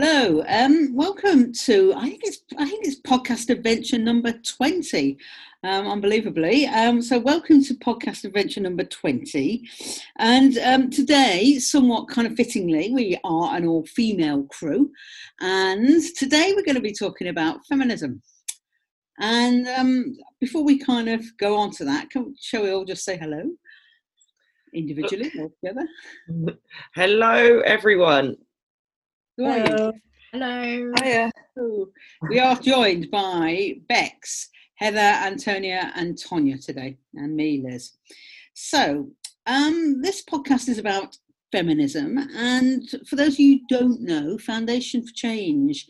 Hello, um, welcome to I think it's I think it's podcast adventure number twenty, um, unbelievably. Um, so welcome to podcast adventure number twenty, and um, today, somewhat kind of fittingly, we are an all-female crew, and today we're going to be talking about feminism. And um, before we kind of go on to that, can, shall we all just say hello individually or together? Hello, everyone. Who are you? Hello. Hello. Hiya. We are joined by Bex, Heather, Antonia, and Tonya today, and me, Liz. So, um, this podcast is about feminism, and for those of you who don't know, Foundation for Change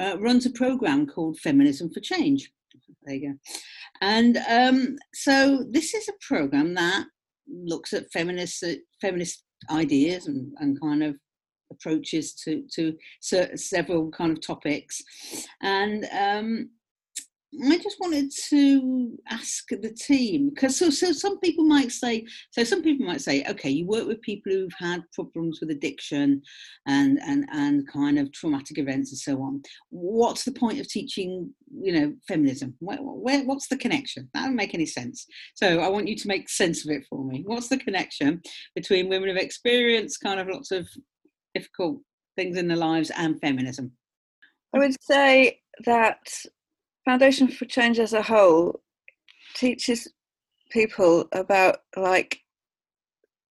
uh, runs a program called Feminism for Change. There you go. And um, so, this is a program that looks at feminist feminist ideas and, and kind of approaches to to several kind of topics. And um I just wanted to ask the team because so so some people might say so some people might say okay you work with people who've had problems with addiction and and and kind of traumatic events and so on. What's the point of teaching you know feminism? Where, where what's the connection? That doesn't make any sense. So I want you to make sense of it for me. What's the connection between women of experience kind of lots of difficult things in their lives and feminism. I would say that Foundation for Change as a whole teaches people about like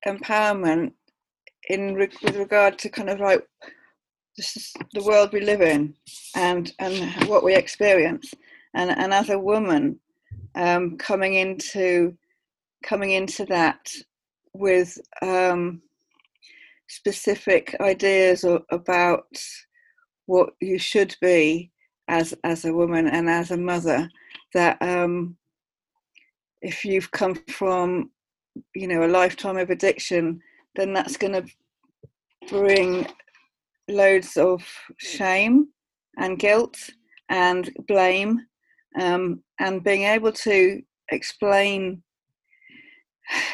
empowerment in with regard to kind of like the world we live in and and what we experience. And and as a woman um, coming into coming into that with um, specific ideas or, about what you should be as as a woman and as a mother that um, if you've come from you know a lifetime of addiction then that's going to bring loads of shame and guilt and blame um, and being able to explain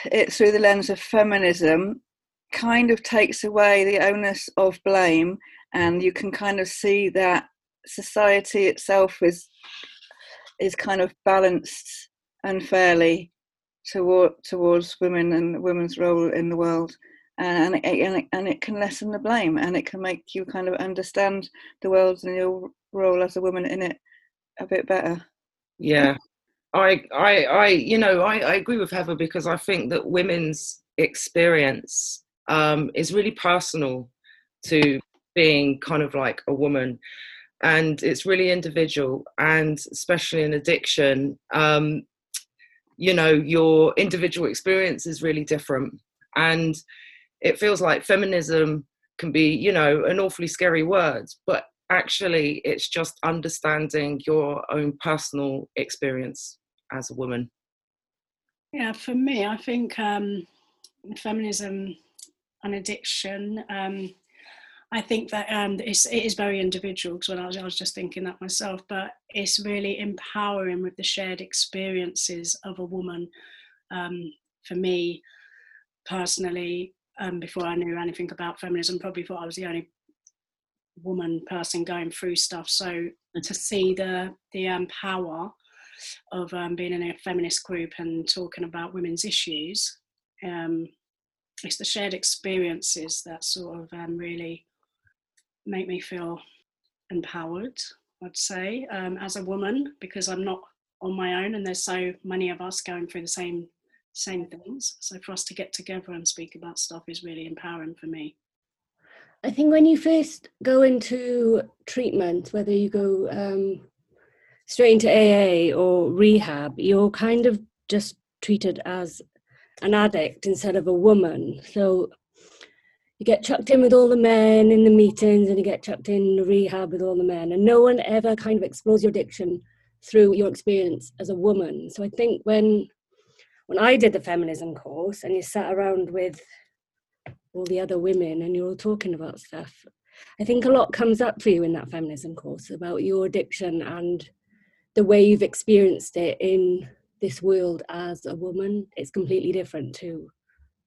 it through the lens of feminism kind of takes away the onus of blame and you can kind of see that society itself is is kind of balanced unfairly toward towards women and women's role in the world. And it, and, it, and it can lessen the blame and it can make you kind of understand the world and your role as a woman in it a bit better. Yeah, I, I, I, you know, I, I agree with Heather because I think that women's experience um, is really personal to being kind of like a woman, and it's really individual, and especially in addiction, um, you know, your individual experience is really different, and it feels like feminism can be, you know, an awfully scary word, but actually it's just understanding your own personal experience as a woman. Yeah, for me, I think um, feminism and addiction. Um, I think that um, it's, it is very individual because when I was, I was just thinking that myself, but it's really empowering with the shared experiences of a woman. Um, for me personally, um, before I knew anything about feminism, probably thought I was the only woman person going through stuff. So to see the the um, power of um, being in a feminist group and talking about women's issues, um, it's the shared experiences that sort of um, really make me feel empowered. I'd say um, as a woman because I'm not on my own, and there's so many of us going through the same same things. So for us to get together and speak about stuff is really empowering for me. I think when you first go into treatment, whether you go um, straight into AA or rehab, you're kind of just treated as an addict instead of a woman. So you get chucked in with all the men in the meetings and you get chucked in rehab with all the men. And no one ever kind of explores your addiction through your experience as a woman. So I think when when I did the feminism course and you sat around with all the other women and you're all talking about stuff. I think a lot comes up for you in that feminism course about your addiction and the way you've experienced it in this world as a woman. It's completely different to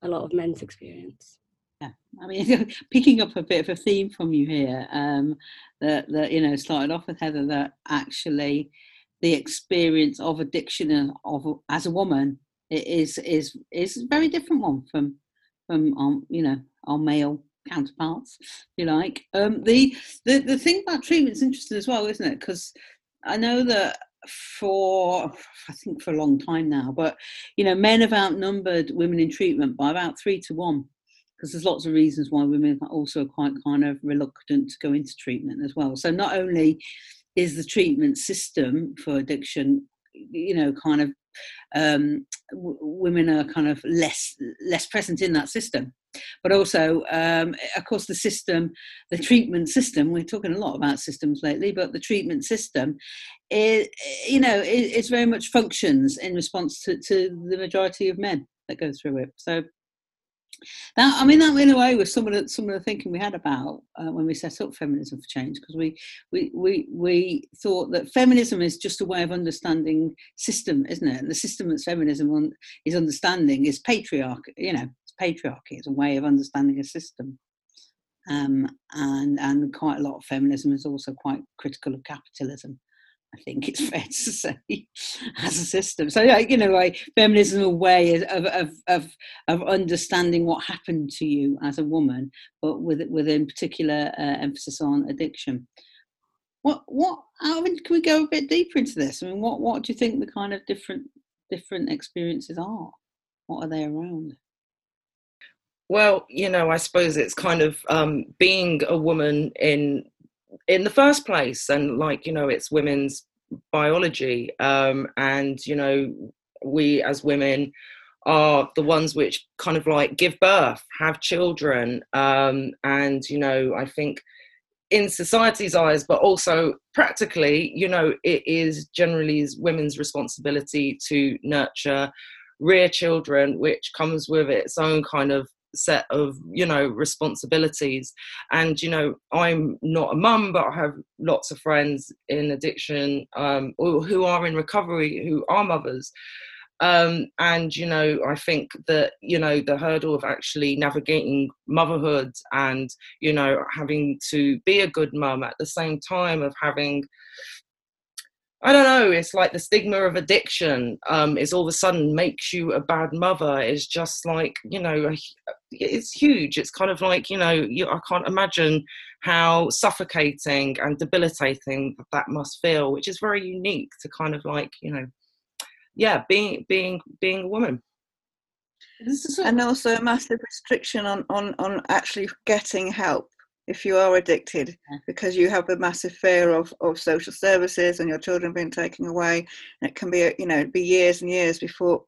a lot of men's experience. Yeah, I mean, picking up a bit of a theme from you here, um, that that you know started off with Heather that actually the experience of addiction of as a woman is is is a very different one from from you know our male counterparts, if you like. Um, the the the thing about treatment is interesting as well, isn't it? Because I know that for I think for a long time now, but you know, men have outnumbered women in treatment by about three to one. Because there's lots of reasons why women are also quite kind of reluctant to go into treatment as well. So not only is the treatment system for addiction, you know, kind of um, w- women are kind of less less present in that system. But also um, of course the system the treatment system we're talking a lot about systems lately but the treatment system is you know it, it's very much functions in response to, to the majority of men that go through it. So that I mean that in a way was some of the some of the thinking we had about uh, when we set up feminism for change because we, we we we thought that feminism is just a way of understanding system, isn't it? And the system that feminism is understanding is patriarchy. You know, it's patriarchy. It's a way of understanding a system. Um, and and quite a lot of feminism is also quite critical of capitalism. I think it's fair to say, as a system. So, like, you know, like feminism a way of, of, of, of understanding what happened to you as a woman, but with with in particular uh, emphasis on addiction. What what? Can we go a bit deeper into this? I mean, what what do you think the kind of different different experiences are? What are they around? Well, you know, I suppose it's kind of um, being a woman in in the first place and like you know it's women's biology um, and you know we as women are the ones which kind of like give birth have children um, and you know i think in society's eyes but also practically you know it is generally women's responsibility to nurture rear children which comes with its own kind of set of you know responsibilities. And you know i'm not a mum but i have lots of friends in addiction um, who are in recovery who are mothers. Um, and you know i think that you know the hurdle of actually navigating motherhood and you know having to be a good mum at the same time of having I don't know. It's like the stigma of addiction um, is all of a sudden makes you a bad mother. It's just like you know, it's huge. It's kind of like you know, you, I can't imagine how suffocating and debilitating that must feel, which is very unique to kind of like you know, yeah, being being being a woman. And also a massive restriction on on on actually getting help if you are addicted because you have a massive fear of, of social services and your children being taken away. And it can be you know be years and years before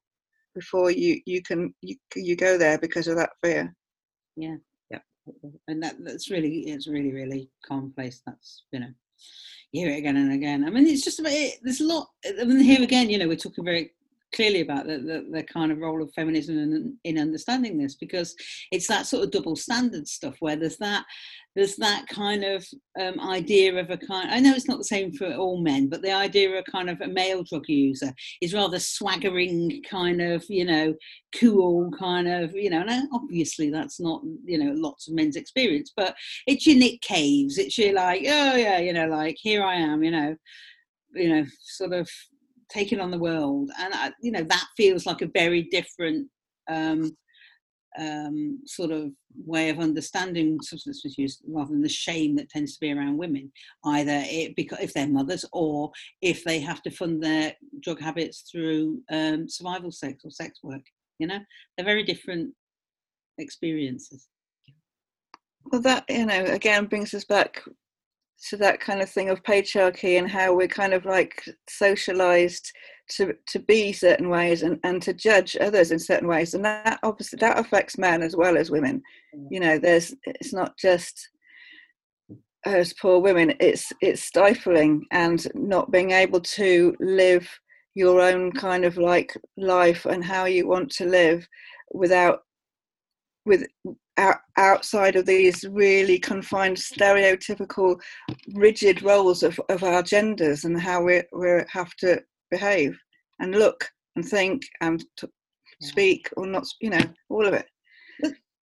before you you can you, you go there because of that fear. Yeah yeah. And that that's really it's really really commonplace. That's you know you hear it again and again. I mean it's just about it, there's a lot i mean here again you know we're talking very clearly about the, the, the, kind of role of feminism in, in understanding this because it's that sort of double standard stuff where there's that there's that kind of um, idea of a kind i know it's not the same for all men but the idea of a kind of a male drug user is rather swaggering kind of you know cool kind of you know and obviously that's not you know lots of men's experience but it's your nick caves it's your like oh yeah you know like here i am you know you know sort of taking on the world. And I, you know that feels like a very different um, um, sort of way of understanding substance misuse rather than the shame that tends to be around women. Either it, because if they're mothers or if they have to fund their drug habits through um, survival sex or sex work you know? They're very different experiences. Well that you know again brings us back to that kind of thing of patriarchy and how we're kind of like socialized to to be certain ways and, and to judge others in certain ways. And that obviously that affects men as well as women. Mm. you know there's it's not just as poor women. It's it's stifling and not being able to live your own kind of like life and how you want to live without with outside of these really confined stereotypical rigid roles of, of our genders and how we we have to behave and look and think and speak or not you know all of it.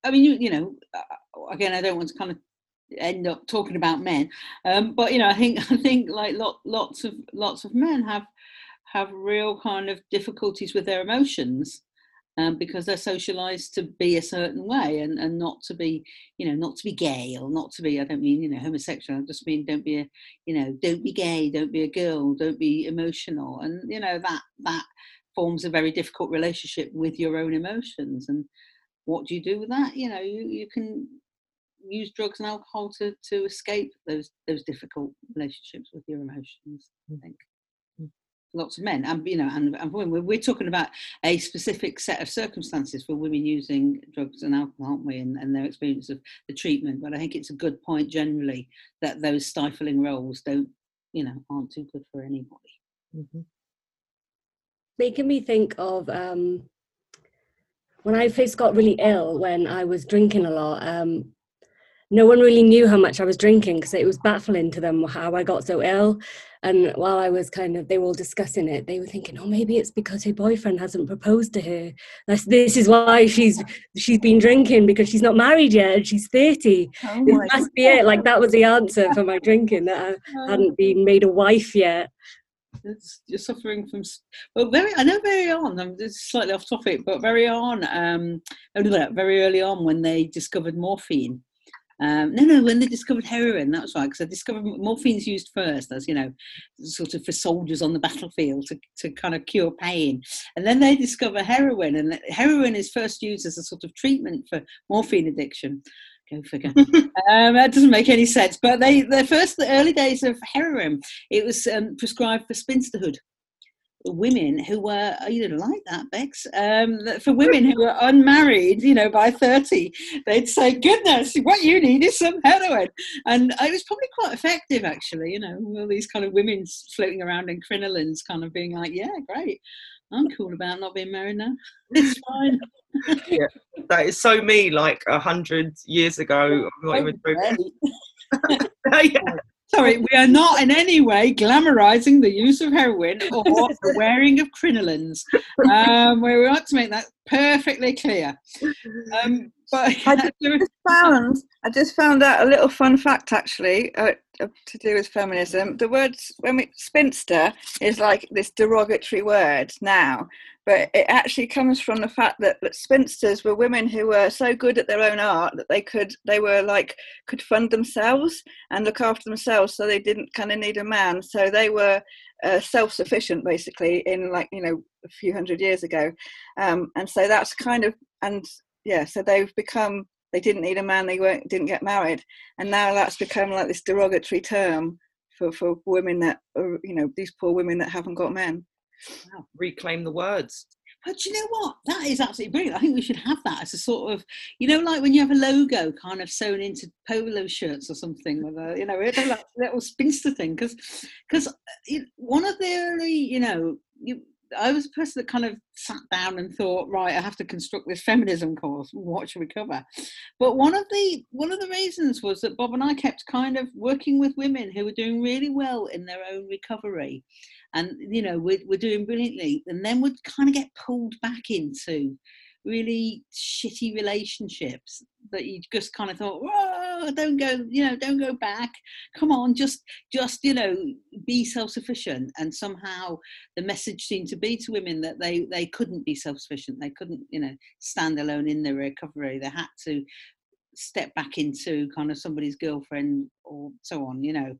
I mean, you, you know, uh, again, I don't want to kind of end up talking about men, um, but you know, I think I think like lot, lots of lots of men have have real kind of difficulties with their emotions um, because they're socialized to be a certain way and, and not to be, you know, not to be gay or not to be, I don't mean, you know, homosexual. I just mean don't be a, you know, don't be gay, don't be a girl, don't be emotional. And, you know, that, that forms a very difficult relationship with your own emotions. And what do you do with that? You know, you, you can use drugs and alcohol to, to escape those, those difficult relationships with your emotions, I think lots of men and you know and, and women we're talking about a specific set of circumstances for women using drugs and alcohol aren't we and, and their experience of the treatment but i think it's a good point generally that those stifling roles don't you know aren't too good for anybody mm-hmm. making me think of um when i first got really ill when i was drinking a lot um no one really knew how much I was drinking because it was baffling to them how I got so ill. And while I was kind of, they were all discussing it, they were thinking, oh, maybe it's because her boyfriend hasn't proposed to her. That's, this is why she's she's been drinking because she's not married yet and she's 30. Oh it must God. be it. Like that was the answer for my drinking, that I hadn't been made a wife yet. It's, you're suffering from well very i know very on i'm just slightly off topic but very on um very early on when they discovered morphine um, no, no, when they discovered heroin, that's right, because they discovered morphine's used first as, you know, sort of for soldiers on the battlefield to, to kind of cure pain. And then they discover heroin, and heroin is first used as a sort of treatment for morphine addiction. Go figure. um, that doesn't make any sense. But they, the first, the early days of heroin, it was um, prescribed for spinsterhood women who were you you know like that bex um, for women who were unmarried you know by 30 they'd say goodness what you need is some heroin. And it was probably quite effective actually you know all these kind of women floating around in crinolines kind of being like yeah great. I'm cool about not being married now. It's fine. Yeah. That is so me like a hundred years ago not even yeah Sorry, we are not in any way glamorizing the use of heroin or the wearing of crinolines. Um, we want to make that perfectly clear. Um, but I just found I just found out a little fun fact actually uh, uh, to do with feminism. The word when we, spinster is like this derogatory word now, but it actually comes from the fact that, that spinsters were women who were so good at their own art that they could they were like could fund themselves and look after themselves so they didn't kind of need a man. So they were uh, self-sufficient basically in like you know a few hundred years ago. Um, and so that's kind of and yeah so they've become they didn't need a man they weren't didn't get married. And now that's become like this derogatory term for for women that are you know these poor women that haven't got men Wow. Reclaim the words. But you know what? That is absolutely brilliant. I think we should have that as a sort of, you know, like when you have a logo kind of sewn into polo shirts or something with a, you know, little spinster thing. Because, because one of the early, you know, you, I was a person that kind of sat down and thought, right, I have to construct this feminism course. What should we cover? But one of the one of the reasons was that Bob and I kept kind of working with women who were doing really well in their own recovery, and you know we're, we're doing brilliantly and then we'd kind of get pulled back into really shitty relationships that you just kind of thought whoa don't go you know don't go back. Come on just just you know be self-sufficient. And somehow the message seemed to be to women that they they couldn't be self-sufficient. They couldn't you know stand alone in their recovery. They had to step back into kind of somebody's girlfriend or so on you know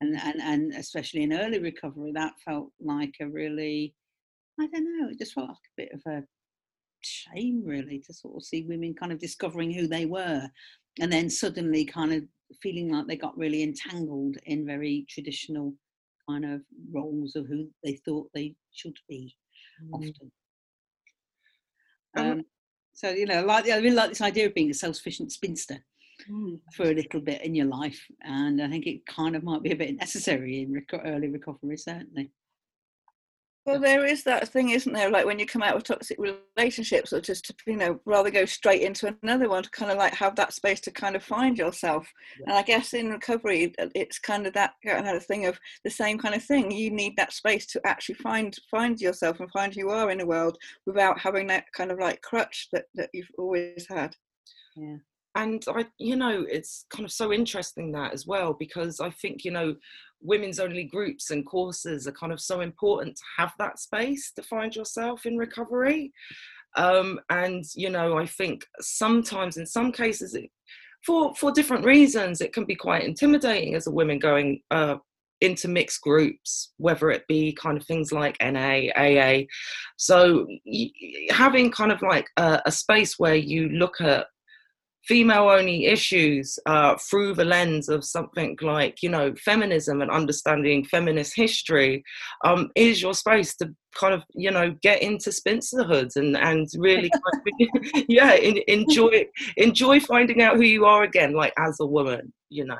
and, and, and especially in early recovery, that felt like a really, I don't know, it just felt like a bit of a shame really to sort of see women kind of discovering who they were and then suddenly kind of feeling like they got really entangled in very traditional kind of roles of who they thought they should be mm. often. Um, so you know, like I really like this idea of being a self-sufficient spinster mm. for a little bit in your life. And I think it kind of might be a bit necessary in rec- early recovery, certainly. Well, there is that thing, isn't there? Like when you come out of toxic relationships, or just to, you know, rather go straight into another one to kind of like have that space to kind of find yourself. Yeah. And I guess in recovery, it's kind of that kind of thing of the same kind of thing. You need that space to actually find find yourself and find who you are in the world without having that kind of like crutch that that you've always had. Yeah. And I, you know, it's kind of so interesting that as well because I think you know, women's only groups and courses are kind of so important to have that space to find yourself in recovery. Um, and you know, I think sometimes in some cases it, for for different reasons it can be quite intimidating as a woman going uh, into mixed groups, whether it be kind of things like NA, AA. So having kind of like a, a space where you look at female only issues uh, through the lens of something like you know feminism and understanding feminist history um, is your space to kind of you know get into spinsterhood and and really kind of, yeah in, enjoy enjoy finding out who you are again like as a woman you know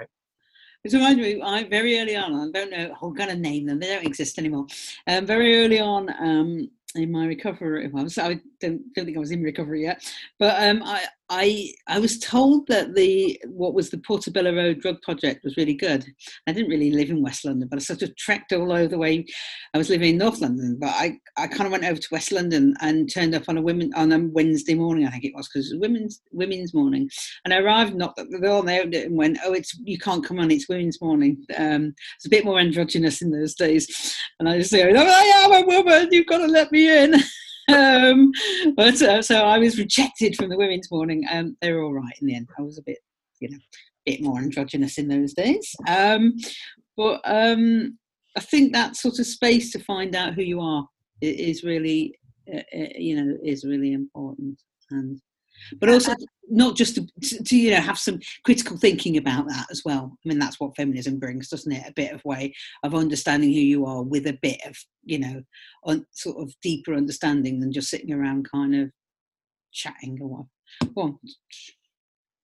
it reminds me, I very early on, I don't know, I'm going to name them, they don't exist anymore. Um, very early on, um, in my recovery. Well, I don't, don't think I was in recovery yet, but um, I, I I was told that the what was the Portobello Road Drug Project was really good. I didn't really live in West London, but I sort of trekked all over the way. I was living in North London, but I, I kind of went over to West London and turned up on a women on a Wednesday morning, I think it was, because was women's women's morning. And I arrived, knocked at the door, and they opened it and went, "Oh, it's you can't come on. It's women's morning." Um, it's a bit more androgynous in those days, and I just said, "Oh, I am a woman. You've got to let me in." um, but uh, so I was rejected from the women's morning. Um, they were all right in the end. I was a bit, you know, a bit more androgynous in those days. Um, but um, I think that sort of space to find out who you are is really, uh, uh, you know, is really important. And but also not just to, to, you know have some critical thinking about that as well. I mean that's what feminism brings doesn't it? A bit of way of understanding who you are with a bit of you know on sort of deeper understanding than just sitting around kind of chatting or what.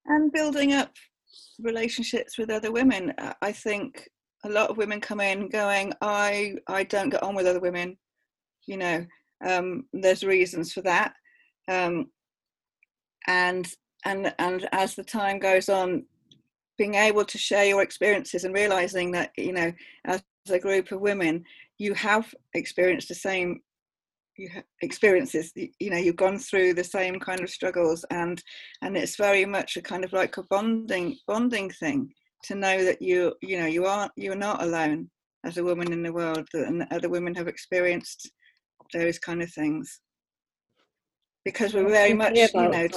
And building up relationships with other women. I think a lot of women come in going i i don't get on with other women. You know um, there's reasons for that. Um, and and and as the time goes on being able to share your experiences and realizing that you know as a group of women you have experienced the same you experiences you know you've gone through the same kind of struggles and and it's very much a kind of like a bonding bonding thing to know that you you know you aren't you're not alone as a woman in the world and other women have experienced those kind of things. Because we're very much you know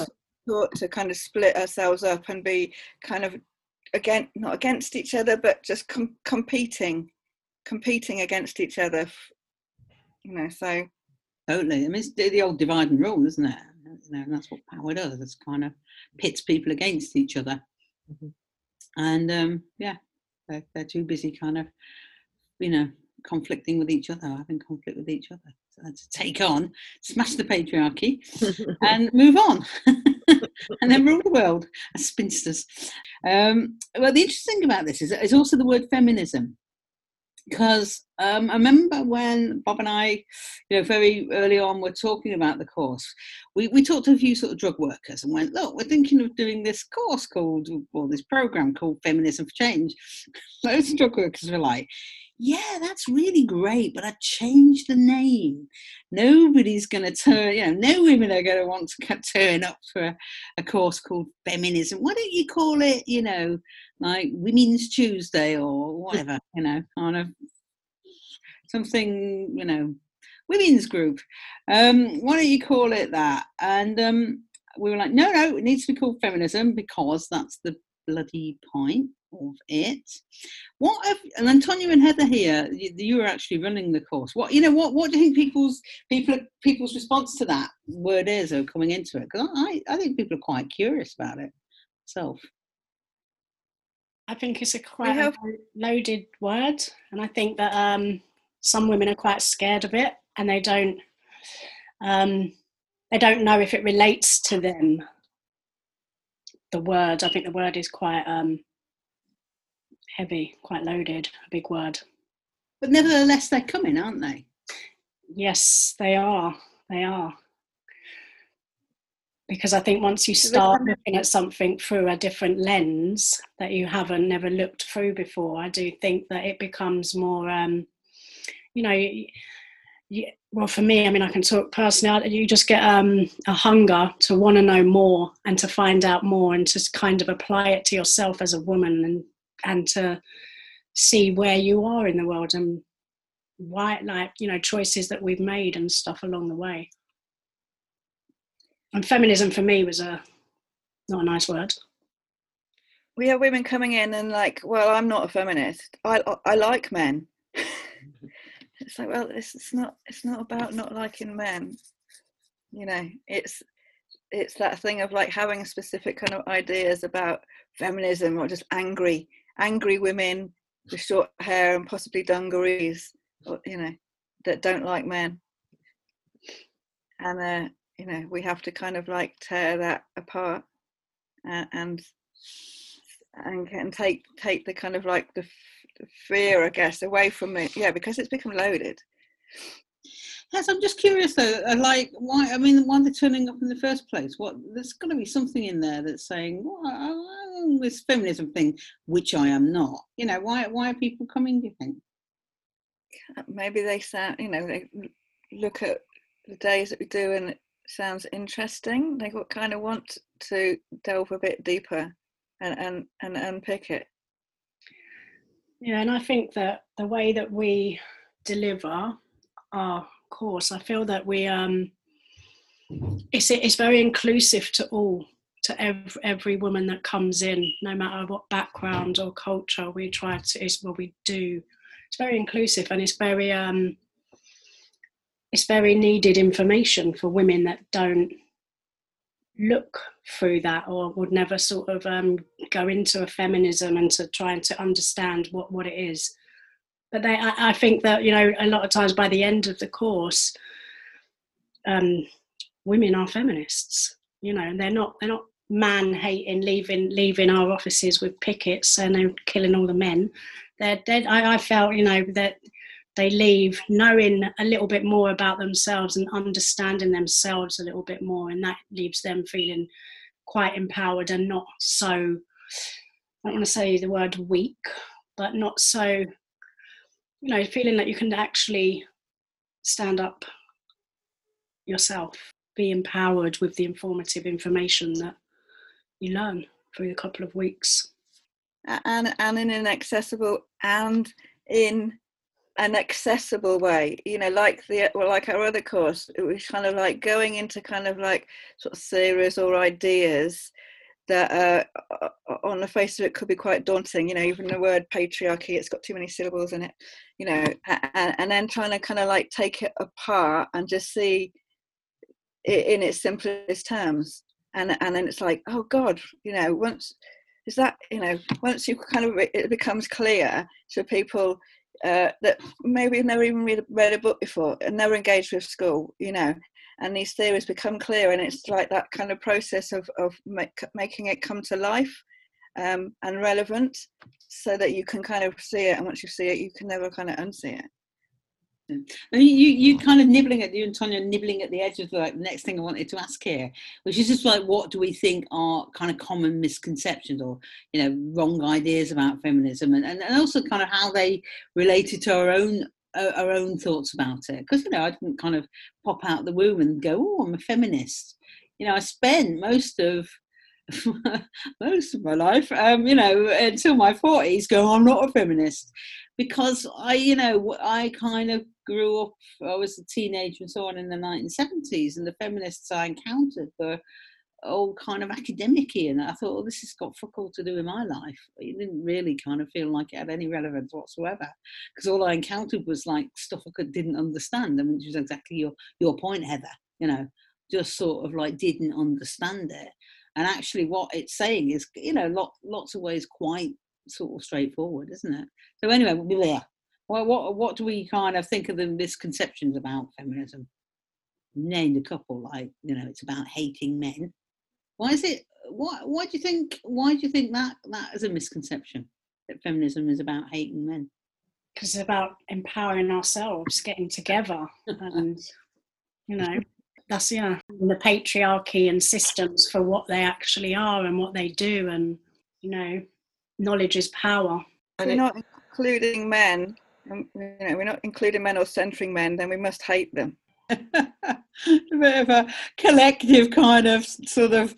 taught to kind of split ourselves up and be kind of again not against each other but just com- competing competing against each other you know so. Totally. I mean it's the old divide and rule isn't it? You know that's what power does it's kind of pits people against each other. Mm-hmm. and um yeah they're, they're too busy kind of you know conflicting with each other having conflict with each other so to take on smash the patriarchy and move on and then rule the world as spinsters. Um, well, the interesting thing about this is, is also the word feminism. Because um, I remember when Bob and I, you know, very early on, were talking about the course. We, we talked to a few sort of drug workers and went, look, we're thinking of doing this course called, or this program called Feminism for Change. Those drug workers were like, yeah, that's really great, but I changed the name. Nobody's going to turn, you know, no women are going to want to turn up for a, a, course called feminism. Why don't you call it, you know, like Women's Tuesday or whatever, you know, kind of something, you know, women's group. Um, why don't you call it that? And um, we were like, no, no, it needs to be called feminism because that's the bloody point of it. What have, and Antonia and Heather here, you, you were actually running the course. What you know, what what do you think people's people people's response to that word is or coming into it? Because I I think people are quite curious about it. Self. I think it's a quite have, loaded word, and I think that um, some women are quite scared of it, and they don't um, they don't know if it relates to them. The word, I think the word is quite um, heavy, quite loaded, a big word. But nevertheless, they're coming, aren't they? Yes, they are. They are. Because I think once you start looking at something through a different lens that you haven't never looked through before, I do think that it becomes more, um, you know, yeah, well, for me, I mean, I can talk personally. You just get um, a hunger to want to know more and to find out more, and to kind of apply it to yourself as a woman, and and to see where you are in the world and why, like you know, choices that we've made and stuff along the way. And feminism for me was a not a nice word. We have women coming in and like, well, I'm not a feminist. I I like men. it's like well it's, it's not it's not about not liking men you know it's it's that thing of like having specific kind of ideas about feminism or just angry angry women with short hair and possibly dungarees or, you know that don't like men and uh you know we have to kind of like tear that apart and and and take take the kind of like the fear, I guess, away from it. Yeah, because it's become loaded. Yes, I'm just curious though. Uh, like, why? I mean, why they're turning up in the first place? What? There's got to be something in there that's saying, well, this feminism thing, which I am not. You know, why? Why are people coming? Do you think? Uh, maybe they sound. You know, they look at the days that we do, and it sounds interesting. They kind of want to delve a bit deeper and and and unpick it. Yeah, and I think that the way that we deliver our course, I feel that we um, it's it's very inclusive to all, to every, every woman that comes in, no matter what background or culture. We try to is what we do. It's very inclusive and it's very um, it's very needed information for women that don't look through that or would never sort of um, go into a feminism and to trying to understand what, what it is. But they, I, I, think that, you know, a lot of times by the end of the course, um, women are feminists, you know, and they're not, they're not man hating, leaving, leaving our offices with pickets and they're killing all the men. They're dead. I, I felt, you know, that they leave knowing a little bit more about themselves and understanding themselves a little bit more and that leaves them feeling quite empowered and not so i don't want to say the word weak but not so you know feeling that you can actually stand up yourself be empowered with the informative information that you learn through a couple of weeks. And and in an accessible and in an accessible way you know like the well like our other course it was kind of like going into kind of like sort of theories or ideas that uh, on the face of it could be quite daunting you know even the word patriarchy it's got too many syllables in it you know and, and then trying to kind of like take it apart and just see it in its simplest terms. And and then it's like oh god you know once is that you know once you kind of it becomes clear to people uh, that maybe never even read, read a book before and never engaged with school, you know, and these theories become clear, and it's like that kind of process of of make, making it come to life um, and relevant, so that you can kind of see it, and once you see it, you can never kind of unsee it. And you, you kind of nibbling at you and Tonya nibbling at the edge of like the next thing I wanted to ask here, which is just like what do we think are kind of common misconceptions or you know wrong ideas about feminism, and, and, and also kind of how they related to our own our own thoughts about it. Because you know I didn't kind of pop out the womb and go, oh, I'm a feminist. You know, I spent most of most of my life, um, you know, until my 40s, going, I'm not a feminist because I, you know, I kind of grew up, I was a teenager and so on in the 1970s, and the feminists I encountered were all kind of academic and I thought, well, this has got fuck all to do with my life. It didn't really kind of feel like it had any relevance whatsoever because all I encountered was like stuff I could, didn't understand, I mean, which was exactly your, your point, Heather, you know, just sort of like didn't understand it. And actually, what it's saying is, you know, lot, lots of ways quite sort of straightforward, isn't it? So anyway, bleh. Well, what what do we kind of think of the misconceptions about feminism? Named a couple, like you know, it's about hating men. Why is it? Why why do you think? Why do you think that that is a misconception that feminism is about hating men? Because it's about empowering ourselves, getting together, and you know, that's yeah, the patriarchy and systems for what they actually are and what they do, and you know, knowledge is power. And We're not including men um, you know, we're not including men or centering men, then we must hate them. a bit of a collective kind of sort of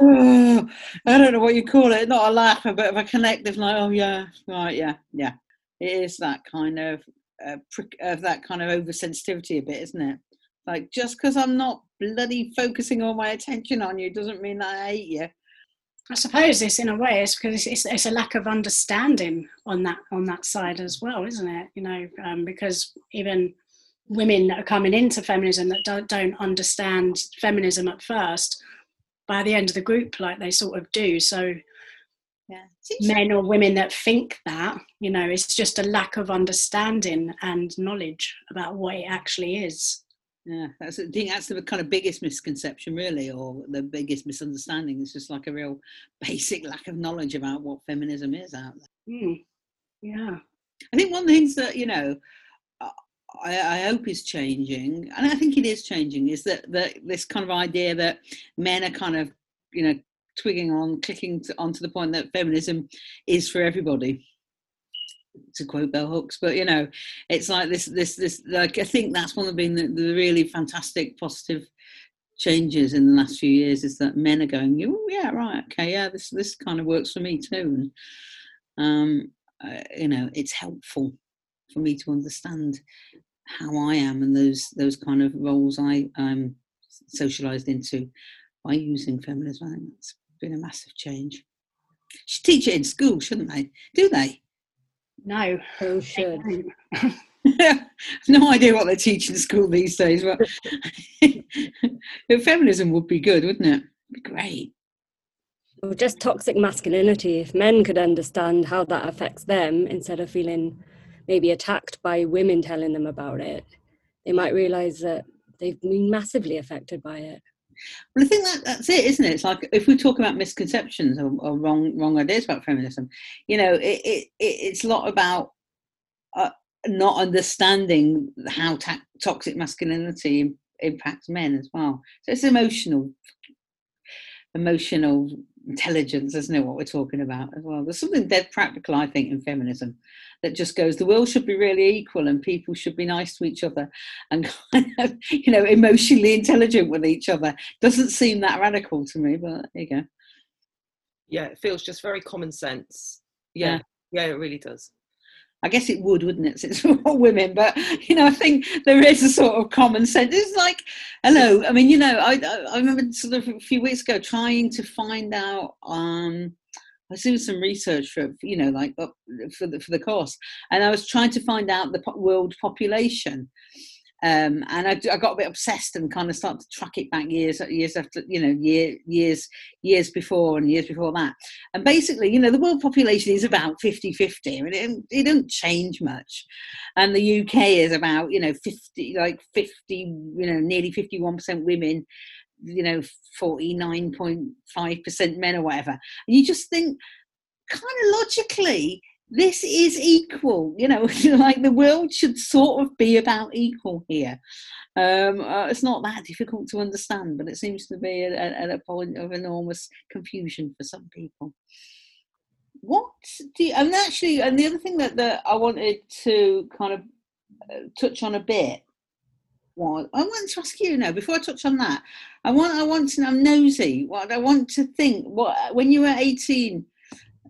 oh, I don't know what you call it, not a laugh, a bit of a collective like, oh yeah, right, yeah, yeah. It is that kind of uh, of that kind of oversensitivity a bit, isn't it? Like just because I'm not bloody focusing all my attention on you doesn't mean that I hate you. I suppose this, in a way, is because it's, it's, a lack of understanding on that on that side as well, isn't it? You know, um, because even women that are coming into feminism that don't, don't understand feminism at first, by the end of the group, like they sort of do. So, yeah. men or women that think that, you know, it's just a lack of understanding and knowledge about what it actually is. Yeah, that's I think that's the kind of biggest misconception, really, or the biggest misunderstanding. It's just like a real basic lack of knowledge about what feminism is out there. Mm. Yeah, I think one of the things that you know, I, I, hope is changing, and I think it is changing, is that that this kind of idea that men are kind of, you know, twigging on, clicking to, onto the point that feminism is for everybody to quote bell hooks but you know it's like this this this like i think that's one of been the, the really fantastic positive changes in the last few years is that men are going oh yeah right okay yeah this this kind of works for me too and um uh, you know it's helpful for me to understand how i am and those those kind of roles i i'm socialized into by using feminism i think that's been a massive change should teach it in school shouldn't they do they no. who should. no idea what they teach in school these days, but feminism would be good, wouldn't it? Be great. Or just toxic masculinity. If men could understand how that affects them instead of feeling maybe attacked by women telling them about it, they might realize that they've been massively affected by it. Well, I think that that's it, isn't it? It's like if we talk about misconceptions or, or wrong wrong ideas about feminism, you know, it, it, it it's a lot about uh, not understanding how ta- toxic masculinity impacts men as well. So it's emotional, emotional intelligence, isn't it? What we're talking about as well. There's something dead practical, I think, in feminism that just goes the world should be really equal and people should be nice to each other and kind of you know emotionally intelligent with each other doesn't seem that radical to me but there you go yeah it feels just very common sense yeah yeah, yeah it really does I guess it would, wouldn't it, since we're all women? But you know, I think there is a sort of common sense. It's like, hello. I mean, you know, I I remember sort of a few weeks ago trying to find out um, I was doing some research for, you know, like for the for the course, and I was trying to find out the world population. Um, and I, I, got a bit obsessed and kind of started to track it back years, years after, you know, year, years, years before and years before that. And basically, you know, the world population is about 50 50. I mean, it, it don't change much. And the UK is about, you know, 50, like 50, you know, nearly 51% women you know 49.5% men or whatever. And you just think kind of logically this is equal you know like the world should sort of be about equal here. Um, uh, it's not that difficult to understand but it seems to be at a point of enormous confusion for some people. What do you, and actually and the other thing that, that i wanted to kind of uh, touch on a bit was I want to ask you now before I touch on that. I want I want to I'm nosy. What I want to think what when you were 18,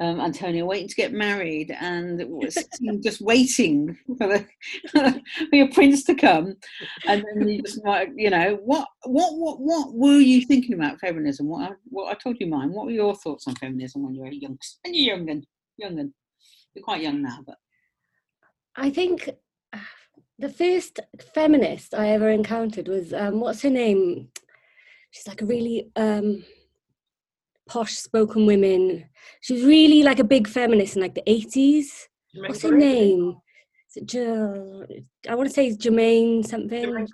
um, Antonia, waiting to get married and just waiting for, the, for your prince to come, and then you just like you know what what what what were you thinking about feminism? What I, what I told you mine. What were your thoughts on feminism when you were young? And you're young and young and you're quite young now, but I think the first feminist I ever encountered was um, what's her name? She's like a really um, posh spoken woman. She was really like a big feminist in like the eighties. What's her name? Is it Jill? I want to say it's Germaine something.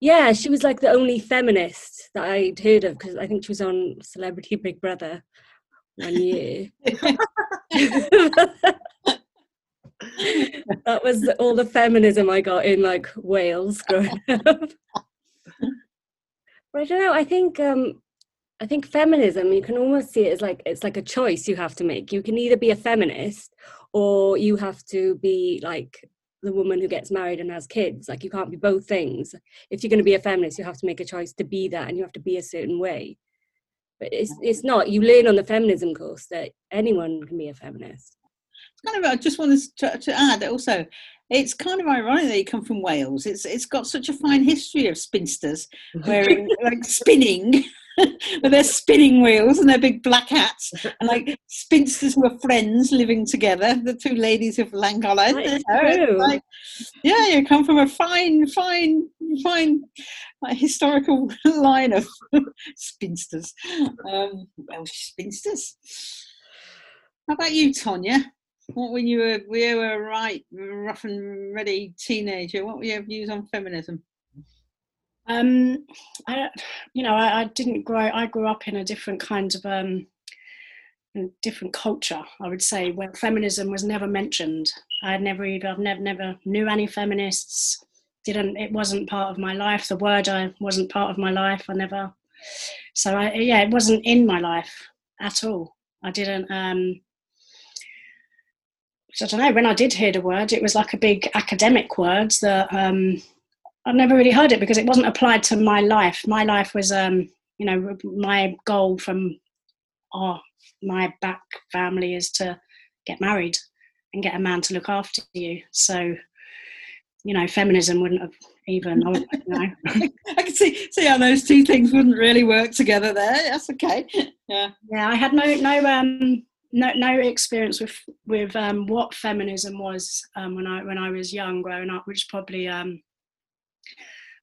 Yeah, she was like the only feminist that I'd heard of because I think she was on Celebrity Big Brother one year. that was all the feminism I got in like Wales growing up. but I don't know. I think um, I think feminism. You can almost see it as like it's like a choice you have to make. You can either be a feminist or you have to be like the woman who gets married and has kids. Like you can't be both things. If you're going to be a feminist, you have to make a choice to be that, and you have to be a certain way. But it's it's not. You learn on the feminism course that anyone can be a feminist. Kind of. I just wanted to, to add also, it's kind of ironic that you come from Wales. It's it's got such a fine history of spinsters wearing like spinning with their spinning wheels and their big black hats, and like spinsters were friends living together. The two ladies of Llangollen. That's you know, it's true. like, yeah, you come from a fine, fine, fine like, historical line of spinsters. Um, Welsh spinsters. How about you, Tonya? What when you were we were a right rough and ready teenager? What were your views on feminism? Um, I, you know, I, I didn't grow. I grew up in a different kind of um, different culture. I would say where feminism was never mentioned. I never even. I've never never knew any feminists. Didn't. It wasn't part of my life. The word I wasn't part of my life. I never. So I yeah, it wasn't in my life at all. I didn't. Um, I don't know. When I did hear the word, it was like a big academic word that um, I've never really heard it because it wasn't applied to my life. My life was, um, you know, my goal from oh, my back family is to get married and get a man to look after you. So, you know, feminism wouldn't have even. I know. I can see see how those two things wouldn't really work together there. That's okay. Yeah. yeah, I had no no um no no experience with with um what feminism was um when I when I was young growing up, which probably um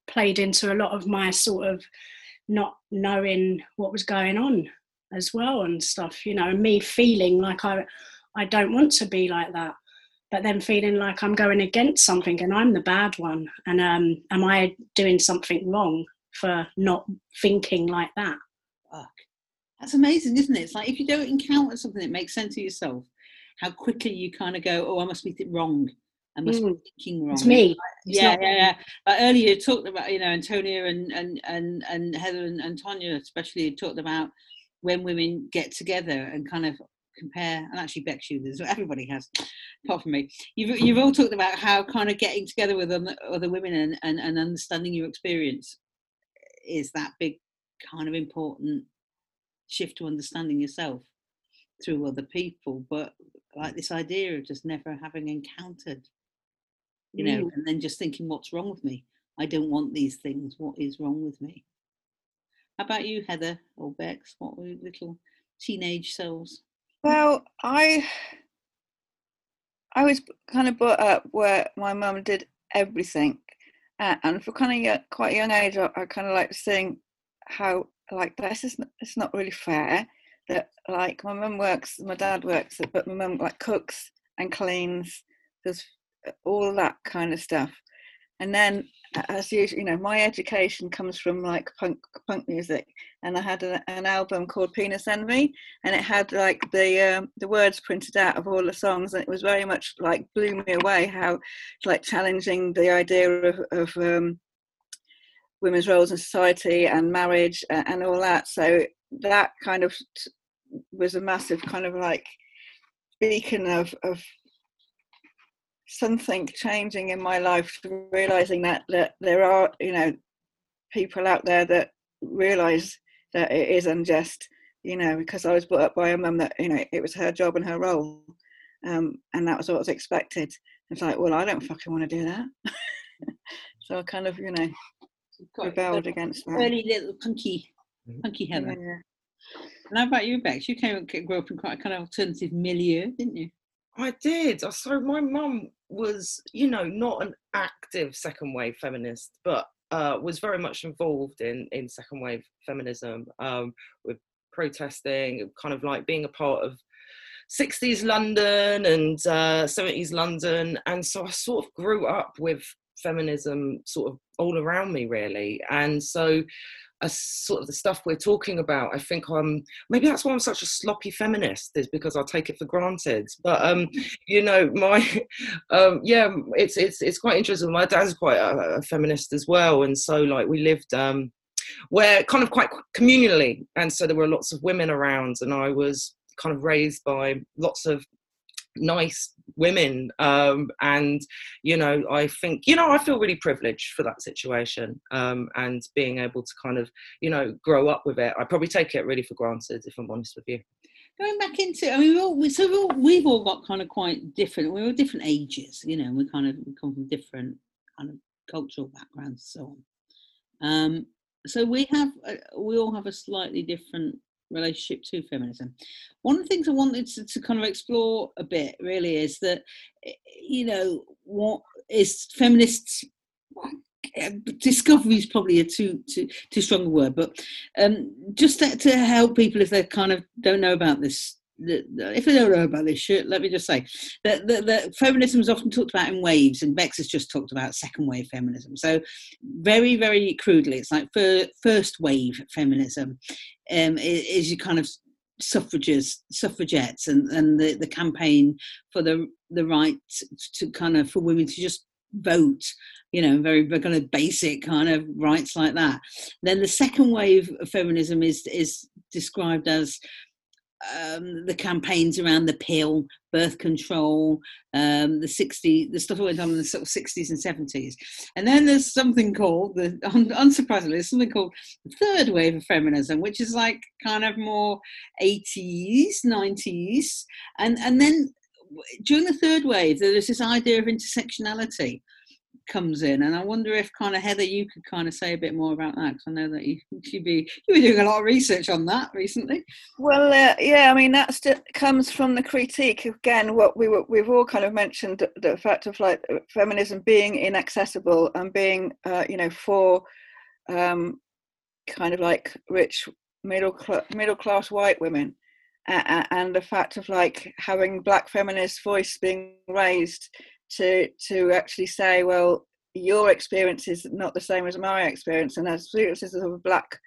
played into a lot of my sort of not knowing what was going on as well and stuff, you know, me feeling like I I don't want to be like that. But then feeling like I'm going against something and I'm the bad one. And um am I doing something wrong for not thinking like that? That's amazing, isn't it? It's like if you don't encounter something that makes sense to yourself, how quickly you kind of go, "Oh, I must be wrong. I must Mm. be thinking wrong." It's me. It's yeah, yeah, yeah. Like earlier, you talked about you know Antonia and and and and Heather and, and Tonya especially talked about when women get together and kind of compare. And actually, Beck Shooters, everybody has, apart from me. You've you've all talked about how kind of getting together with other, other women and, and and understanding your experience is that big kind of important shift to understanding yourself through other people. But like this idea of just never having encountered you know, Mm. and then just thinking, what's wrong with me? I don't want these things. What is wrong with me? How about you, Heather or Bex? What were little teenage selves? Well, I I was kind of brought up where my mum did everything, uh, and for kind of young, quite a young age, I, I kind of like seeing how like this is it's not really fair that like my mum works, my dad works, but my mum like cooks and cleans, does all that kind of stuff, and then as usual, you know, my education comes from like punk punk music, and I had a, an album called Penis Envy, and it had like the um, the words printed out of all the songs, and it was very much like blew me away how like challenging the idea of, of um, women's roles in society and marriage and, and all that. So that kind of was a massive kind of like beacon of of something changing in my life realizing that that there are you know people out there that realize that it is unjust you know because i was brought up by a mum that you know it was her job and her role um, and that was what was expected it's like well i don't fucking want to do that so i kind of you know rebelled the against that Early little punky, Mhm. punky Heather. Yeah. And how about you, Bex? You came and grew up in quite a kind of alternative milieu, didn't you? I did. So my mum was, you know, not an active second wave feminist, but uh, was very much involved in in second wave feminism, um, with protesting, kind of like being a part of 60s London and uh, 70s London, and so I sort of grew up with feminism sort of all around me, really, and so. A sort of the stuff we're talking about, I think I'm maybe that's why I'm such a sloppy feminist is because I take it for granted. But um, you know, my um, yeah, it's it's it's quite interesting. My dad's quite a, a feminist as well, and so like we lived um, where kind of quite communally, and so there were lots of women around, and I was kind of raised by lots of nice women um, and you know i think you know i feel really privileged for that situation um, and being able to kind of you know grow up with it. I probably take it really for granted if i'm honest with you. Going back into i mean we all, so we all, we've all got kind of quite different we're all different ages you know we kind of we come from different kind of cultural backgrounds so on. Um so we have uh, we all have a slightly different relationship to feminism. One of the things I wanted to, to, kind of explore a bit really is that, eh, you know, what is feminists eh, discovery is probably a too too too strong a word, but um, just to, to help people if they kind of don't know about this if they don't know about this shit, let me just say that, that, that, feminism is often talked about in waves, and Bex has just talked about second wave feminism. So, very, very crudely, it's like first wave feminism um, is your kind of suffrages, suffragettes, and, and the, the campaign for the the right to kind of for women to just vote you know very, very kind of basic kind of rights like that then the second wave of feminism is is described as um, the campaigns around the pill, birth control, um, the 60, the stuff that went on in the sort of 60s and 70s. And then there's something called, the, un, unsurprisingly, there's something called the third wave of feminism, which is like kind of more 80s, 90s. And, and then during the third wave, there was this idea of intersectionality comes in and i wonder if kind of heather you could kind of say a bit more about that because i know that you should be you were doing a lot of research on that recently. Well uh, yeah i mean that still comes from the critique again what we were, we've all kind of mentioned the fact of like feminism being inaccessible and being uh, you know for um, kind of like rich middle cl- middle class white women uh, and the fact of like having black feminist voice being raised to to actually say, well, your experience is not the same as my experience, and as experiences of a black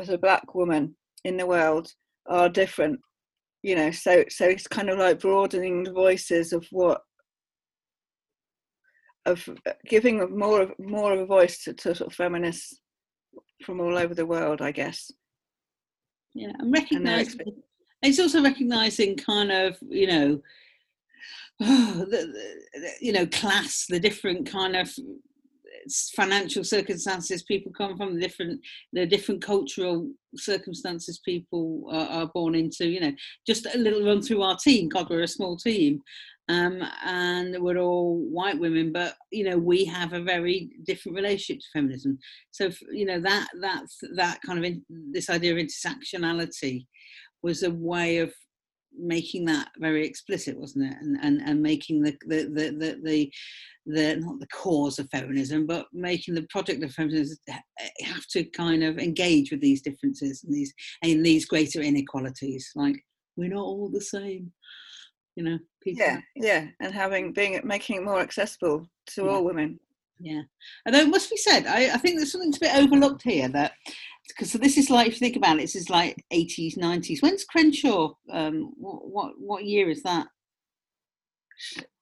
as a black woman in the world are different. You know, so so it's kind of like broadening the voices of what of giving more of more of a voice to, to sort of feminists from all over the world, I guess. Yeah, and recognizing. It's also recognizing kind of you know the, the, you know, class, the different kind of financial circumstances people come from, the different the different cultural circumstances people are, are, born into. You know, just a little run through our team. God, we're a small team, um, and we're all white women, but you know we have a very different relationship to feminism. So you know that that's that kind of in, this idea of intersectionality was a way of making that very explicit, wasn't it? And and, and making the the, the the the the not the cause of feminism, but making the project of feminism eh, have to kind of engage with these differences and these and these greater inequalities. Like we're not all the same, you know. People. Yeah, yeah, and having being making it more accessible to yeah. all women. Yeah, although it must be said, I, I think there's something a bit overlooked here that because so this is like if you think about it, this is like 80s, 90s. When's Crenshaw? Um, what what, what year is that?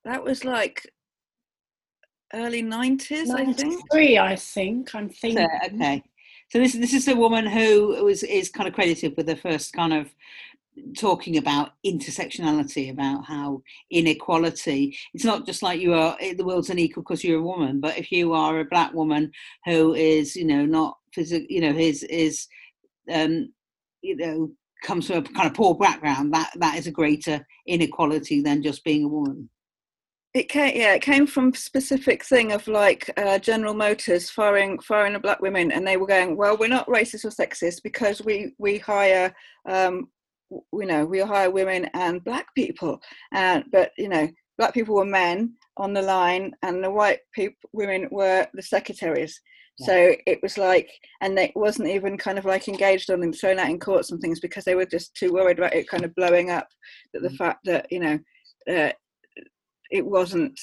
That was like early 90s, I think. Three, I think. I'm thinking. So, okay. So this this is a woman who was is kind of credited with the first kind of talking about intersectionality, about how inequality, it's not just like you are, the world's unequal because you're a woman, but if you are a black woman who is, you know, not physical, you know, his, is, um, you know, comes from a kind of poor background, that, that is a greater inequality than just being a woman. It came, yeah, it came from specific thing of like uh, General Motors firing firing the black women, and they were going, well, we're not racist or sexist because we we hire um, you know we hire women and black people and but you know black people were men on the line and the white people women were the secretaries yeah. so it was like and it wasn't even kind of like engaged on them thrown out in courts and things because they were just too worried about it kind of blowing up that the mm. fact that you know uh, it wasn't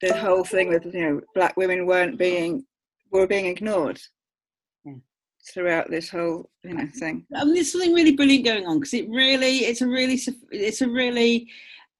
the whole thing with you know black women weren't being were being ignored throughout this whole you know thing. I mean, there's something really brilliant going on because it really, it's a really, it's a really,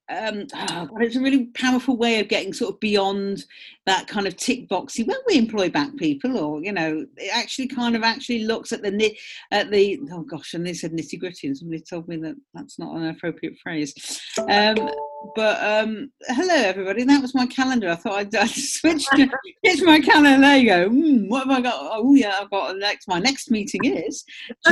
um, oh God, it's a really powerful way of getting sort of beyond that kind of tick boxy. When we employ back people, or you know, it actually kind of actually looks at the at the oh gosh, and they said nitty gritty, and somebody told me that that's not an appropriate phrase. Um, but um, hello everybody. That was my calendar. I thought I'd, I'd switch to it's my calendar. There you go. Mm, what have I got? Oh yeah, I've got next. My next meeting is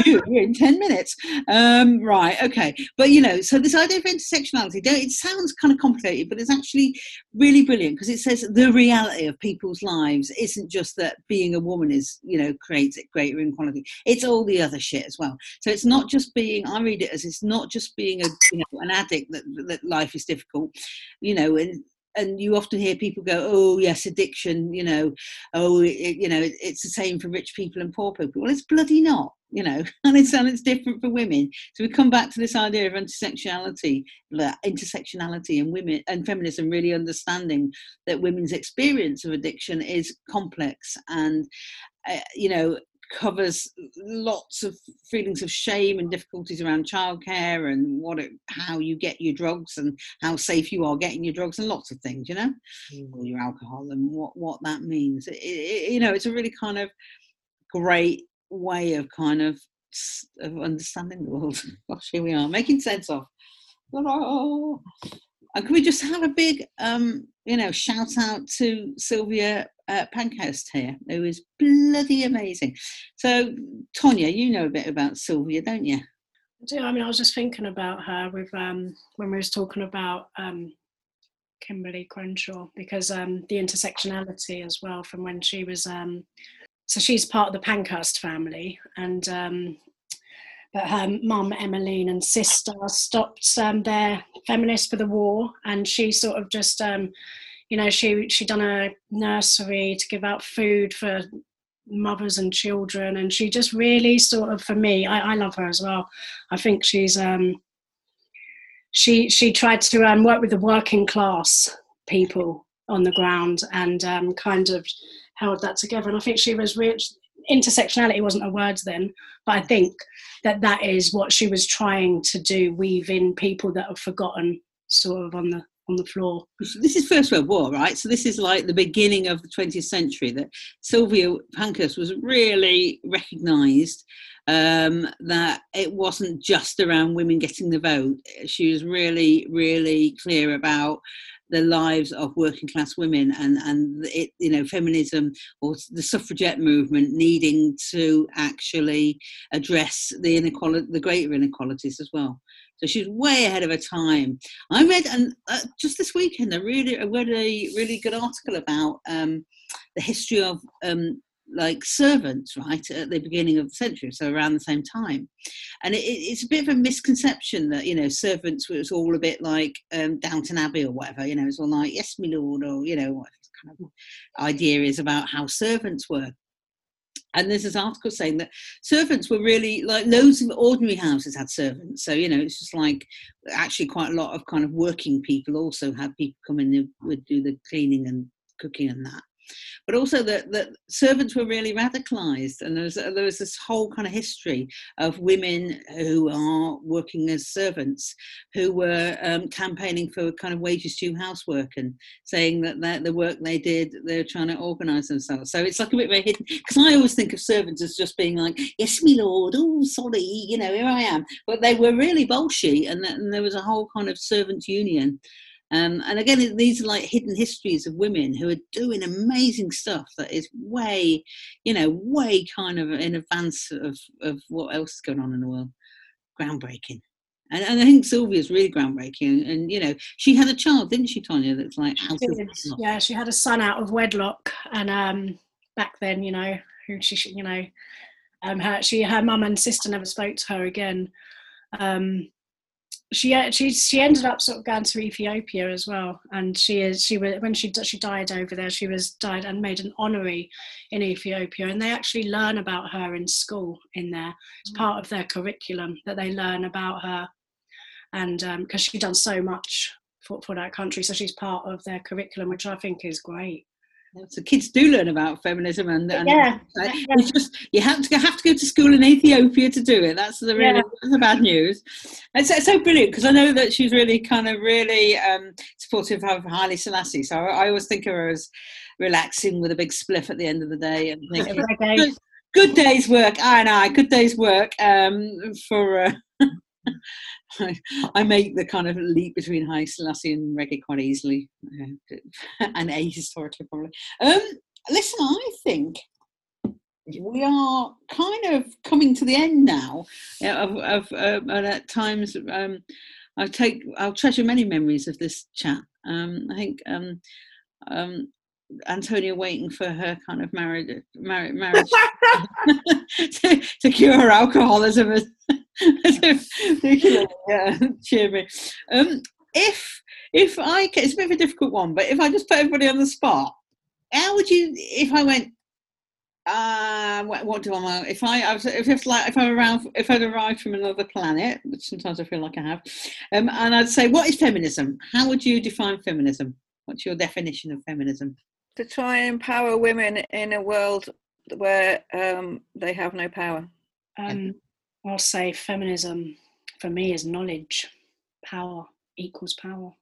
due in ten minutes. Um, right. Okay. But you know, so this idea of intersectionality, it sounds kind of complicated, but it's actually really brilliant because it says the reality of people's lives isn't just that being a woman is you know creates greater inequality. It's all the other shit as well. So it's not just being. I read it as it's not just being a you know an addict that that life is difficult, you know, and and you often hear people go, "Oh, yes, addiction," you know, "Oh, it, you know, it, it's the same for rich people and poor people." Well, it's bloody not, you know, and it's and it's different for women. So we come back to this idea of intersectionality, intersectionality, and women and feminism really understanding that women's experience of addiction is complex and, uh, you know, covers lots of feelings of shame and difficulties around childcare and what it, how you get your drugs and how safe you are getting your drugs and lots of things, you know, mm. or your alcohol and what what that means. It, it, you know, it's a really kind of great way of kind of of understanding the world. Gosh, here we are making sense of. And can we just have a big, um, you know, shout out to Sylvia uh, Pankhurst here, who is bloody amazing. So, Tonya, you know a bit about Sylvia, don't you? I do. I mean, I was just thinking about her with um, when we was talking about um, Kimberlé Crenshaw because um, the intersectionality as well from when she was. Um, so she's part of the Pankhurst family, and um, but her mum Emmeline and sister stopped um, their feminists for the war, and she sort of just um, you know she she done a nursery to give out food for mothers and children and she just really sort of for me I, I love her as well. I think she's um she she tried to um, work with the working class people on the ground and um, kind of held that together. And I think she was rich intersectionality wasn't a word then but I think that that is what she was trying to do weave in people that are forgotten sort of on the on the floor. This is First World War, right? So this is like the beginning of the 20th century that Sylvia Pankhurst was really recognised um, that it wasn't just around women getting the vote. She was really, really clear about the lives of working class women and and it you know feminism or the suffragette movement needing to actually address the inequality the greater inequalities as well so she's way ahead of her time. I read, and uh, just this weekend, I really I read a really good article about um, the history of um, like servants, right, at the beginning of the century, so around the same time. And it, it's a bit of a misconception that, you know, servants was all a bit like um, Downton Abbey or whatever, you know, it's all like, yes, my lord, or, you know, what kind of idea is about how servants were and there's this article saying that servants were really like loads of ordinary houses had servants. So you know it's just like actually quite a lot of kind of working people also had people come in and would do the cleaning and cooking and that but also that, that servants were really radicalized and there was, there was this whole kind of history of women who are working as servants who were um, campaigning for kind of wages to housework and saying that, that the work they did they're trying to organize themselves. So it's like a bit of a hidden because i always think of servants as just being like yes me lord oh sorry you know here i am. But they were really bolshy and, and there was a whole kind of servants union um, and again, these are like hidden histories of women who are doing amazing stuff that is way, you know, way kind of in advance of, of what else is going on in the world. Groundbreaking. And, and I think Sylvia's really groundbreaking. And, and, you know, she had a child, didn't she, Tonya? That's like, she yeah, she had a son out of wedlock. And um, back then, you know, who she, you know, um, her, she, her mum and sister never spoke to her again. Um, she she she ended up sort of going to Ethiopia as well, and she is she was when she she died over there. She was died and made an honorary in Ethiopia, and they actually learn about her in school in there. It's part of their curriculum that they learn about her, and because um, she's done so much for for that country, so she's part of their curriculum, which I think is great. So kids do learn about feminism, and, and yeah. it's just you have to have to go to school in Ethiopia to do it. That's the really yeah. the bad news. It's, it's so brilliant because I know that she's really kind of really um, supportive of Haile Selassie. So I, I, always think of her as relaxing with a big spliff at the end of the day and think, good, good, day's work. I know, good day's work um, for. Uh, I, I make the kind of leap between Haile Selassie and reggae quite easily, uh, and ahistorically probably. Um, listen, I think we are kind of coming to the end now yeah, of, of um, and at times um, I take I'll treasure many memories of this chat. Um, I think um, um, Antonia waiting for her kind of marriage marriage, marriage to, to, cure her alcoholism is yeah, cheer me. Um, if if I it's a bit of a difficult one, but if I just put everybody on the spot, how would you if I went uh, what, what, do I want? If I, I was, if it's like if I'm around, if I'd arrived from another planet, which sometimes I feel like I have, um, and I'd say, what is feminism? How would you define feminism? What's your definition of feminism? To try and empower women in a world where um, they have no power. Um, I'll say feminism for me is knowledge. Power equals power.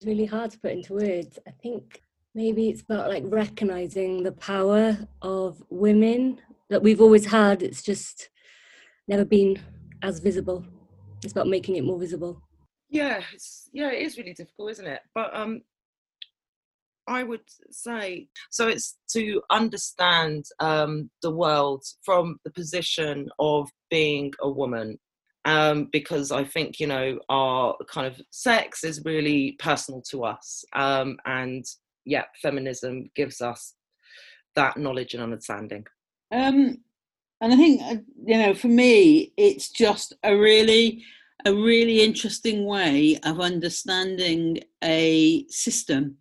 It's really hard to put into words. I think maybe it's about like recognizing the power of women that we've always had it's just never been as visible it's about making it more visible yeah it's yeah it is really difficult isn't it but um i would say so it's to understand um the world from the position of being a woman um, because I think you know our kind of sex is really personal to us, um, and yeah, feminism gives us that knowledge and understanding. Um, and I think uh, you know, for me, it's just a really, a really interesting way of understanding a system,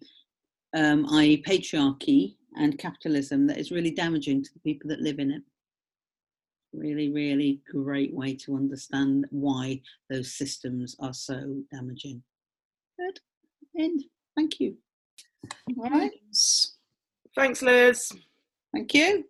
um, i.e., patriarchy and capitalism, that is really damaging to the people that live in it. Really, really great way to understand why those systems are so damaging. Good. End. Thank you. All right. Thanks, Liz. Thank you.